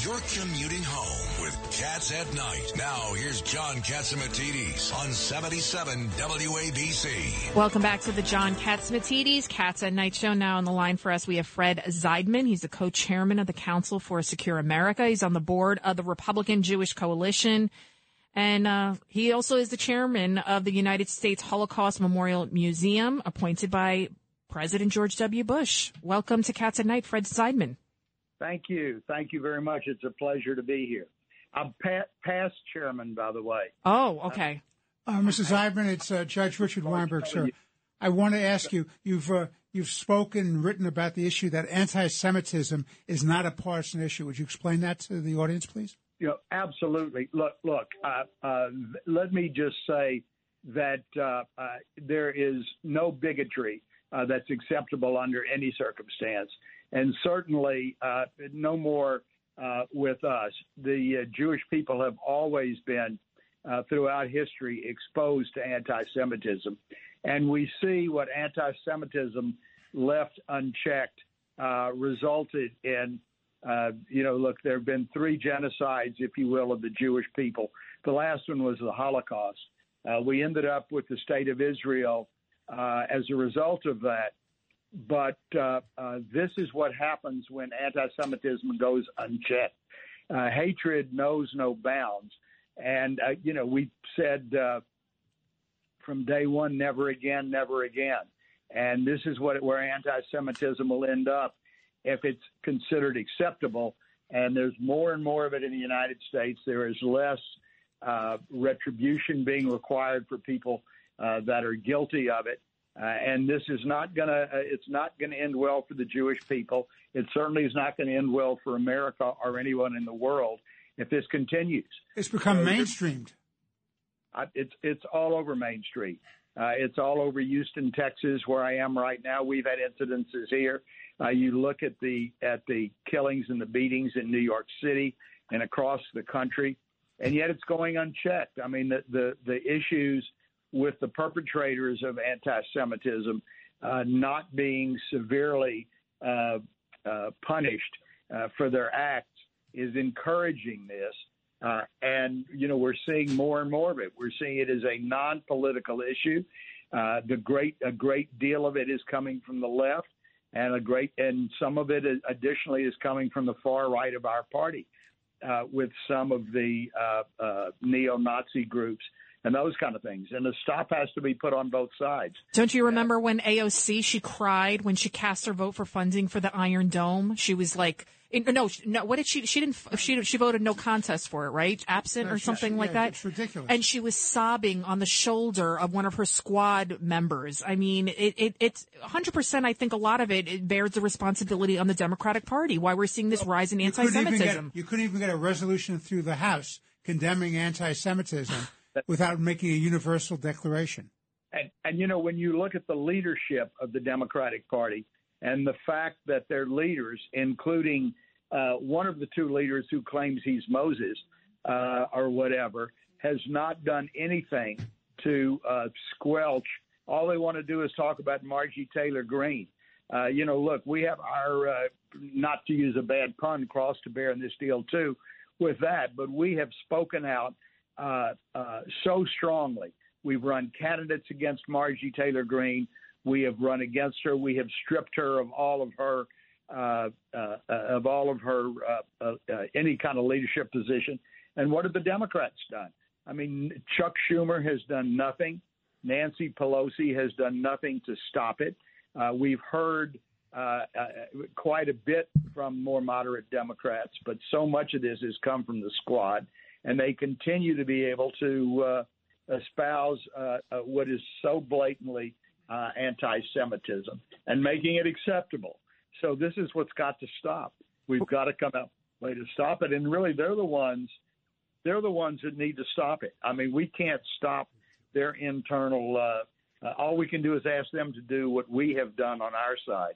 You're commuting home with Cats at Night. Now, here's John Catsimatidis on 77 WABC. Welcome back to the John Catsimatidis Cats at Night show. Now on the line for us, we have Fred Zeidman. He's the co-chairman of the Council for a Secure America. He's on the board of the Republican Jewish Coalition. And uh, he also is the chairman of the United States Holocaust Memorial Museum, appointed by President George W. Bush. Welcome to Cats at Night, Fred Zeidman. Thank you. Thank you very much. It's a pleasure to be here. I'm past chairman, by the way. Oh, okay. Uh, Mrs. Zeidman, it's uh, Judge Richard Weinberg, sir. I want to ask you, you've uh, you've spoken, written about the issue that anti-Semitism is not a partisan issue. Would you explain that to the audience, please? You know, absolutely. Look, look. Uh, uh, let me just say that uh, there is no bigotry that's acceptable under any circumstance and certainly uh, no more uh, with us. The uh, Jewish people have always been, uh, throughout history, exposed to anti Semitism. And we see what anti Semitism left unchecked uh, resulted in. Uh, you know, look, there have been three genocides, if you will, of the Jewish people. The last one was the Holocaust. we ended up with the state of Israel as a result of that but uh, uh, this is what happens when anti-Semitism goes unchecked. Uh, hatred knows no bounds, and uh, you know we said uh, from day one, never again, never again. And this is what where anti-Semitism will end up if it's considered acceptable. And there's more and more of it in the United States. There is less uh, retribution being required for people that are guilty of it. Uh, and this is not going to, uh, it's not going to end well for the Jewish people. It certainly is not going to end well for America or anyone in the world if this continues. It's become so mainstreamed. It's, it's all over Main Street. Uh, it's all over Houston, Texas, where I am right now. We've had incidences here. Uh, you look at the at the killings and the beatings in New York City and across the country, and yet it's going unchecked. I mean, the the, the issues with the perpetrators of anti-Semitism uh, not being severely uh, uh, punished uh, for their acts is encouraging this. Uh, and you know we're seeing more and more of it. We're seeing it as a non-political issue. Uh, the great a great deal of it is coming from the left, and a great and some of it additionally is coming from the far right of our party, with some of the neo-Nazi groups and those kind of things. And the stop has to be put on both sides. Don't you remember when AOC she cried when she cast her vote for funding for the Iron Dome? She was like, no, no. What did she? She didn't. She she voted no contest for it, right? Absent or something yeah, like that. It's ridiculous. And she was sobbing on the shoulder of one of her squad members. I mean, it, it it's 100. percent I think a lot of it, it, bears the responsibility on the Democratic Party. Why we're seeing this rise in anti-Semitism. you couldn't even get a resolution through the House condemning anti-Semitism without making a universal declaration. And, and, you know, when you look at the leadership of the Democratic Party and the fact that their leaders, including uh, one of the two leaders who claims he's Moses uh, or whatever, has not done anything to uh, squelch. All they want to do is talk about Margie Taylor Greene. Uh, you know, look, we have our, uh, not to use a bad pun, cross to bear in this deal too with that, but we have spoken out uh, uh, so strongly. We've run candidates against Margie Taylor Greene. We have run against her. We have stripped her of all of her uh, uh, of all of her any kind of leadership position. And what have the Democrats done? I mean, Chuck Schumer has done nothing. Nancy Pelosi has done nothing to stop it. we've heard quite a bit from more moderate Democrats, but so much of this has come from the squad and they continue to be able to uh, espouse uh, uh, what is so blatantly uh, anti-Semitism and making it acceptable. So this is what's got to stop. We've got to come out way to stop it, and really, they're the ones. They're the ones that need to stop it. I mean, we can't stop their internal. Uh, uh, all we can do is ask them to do what we have done on our side.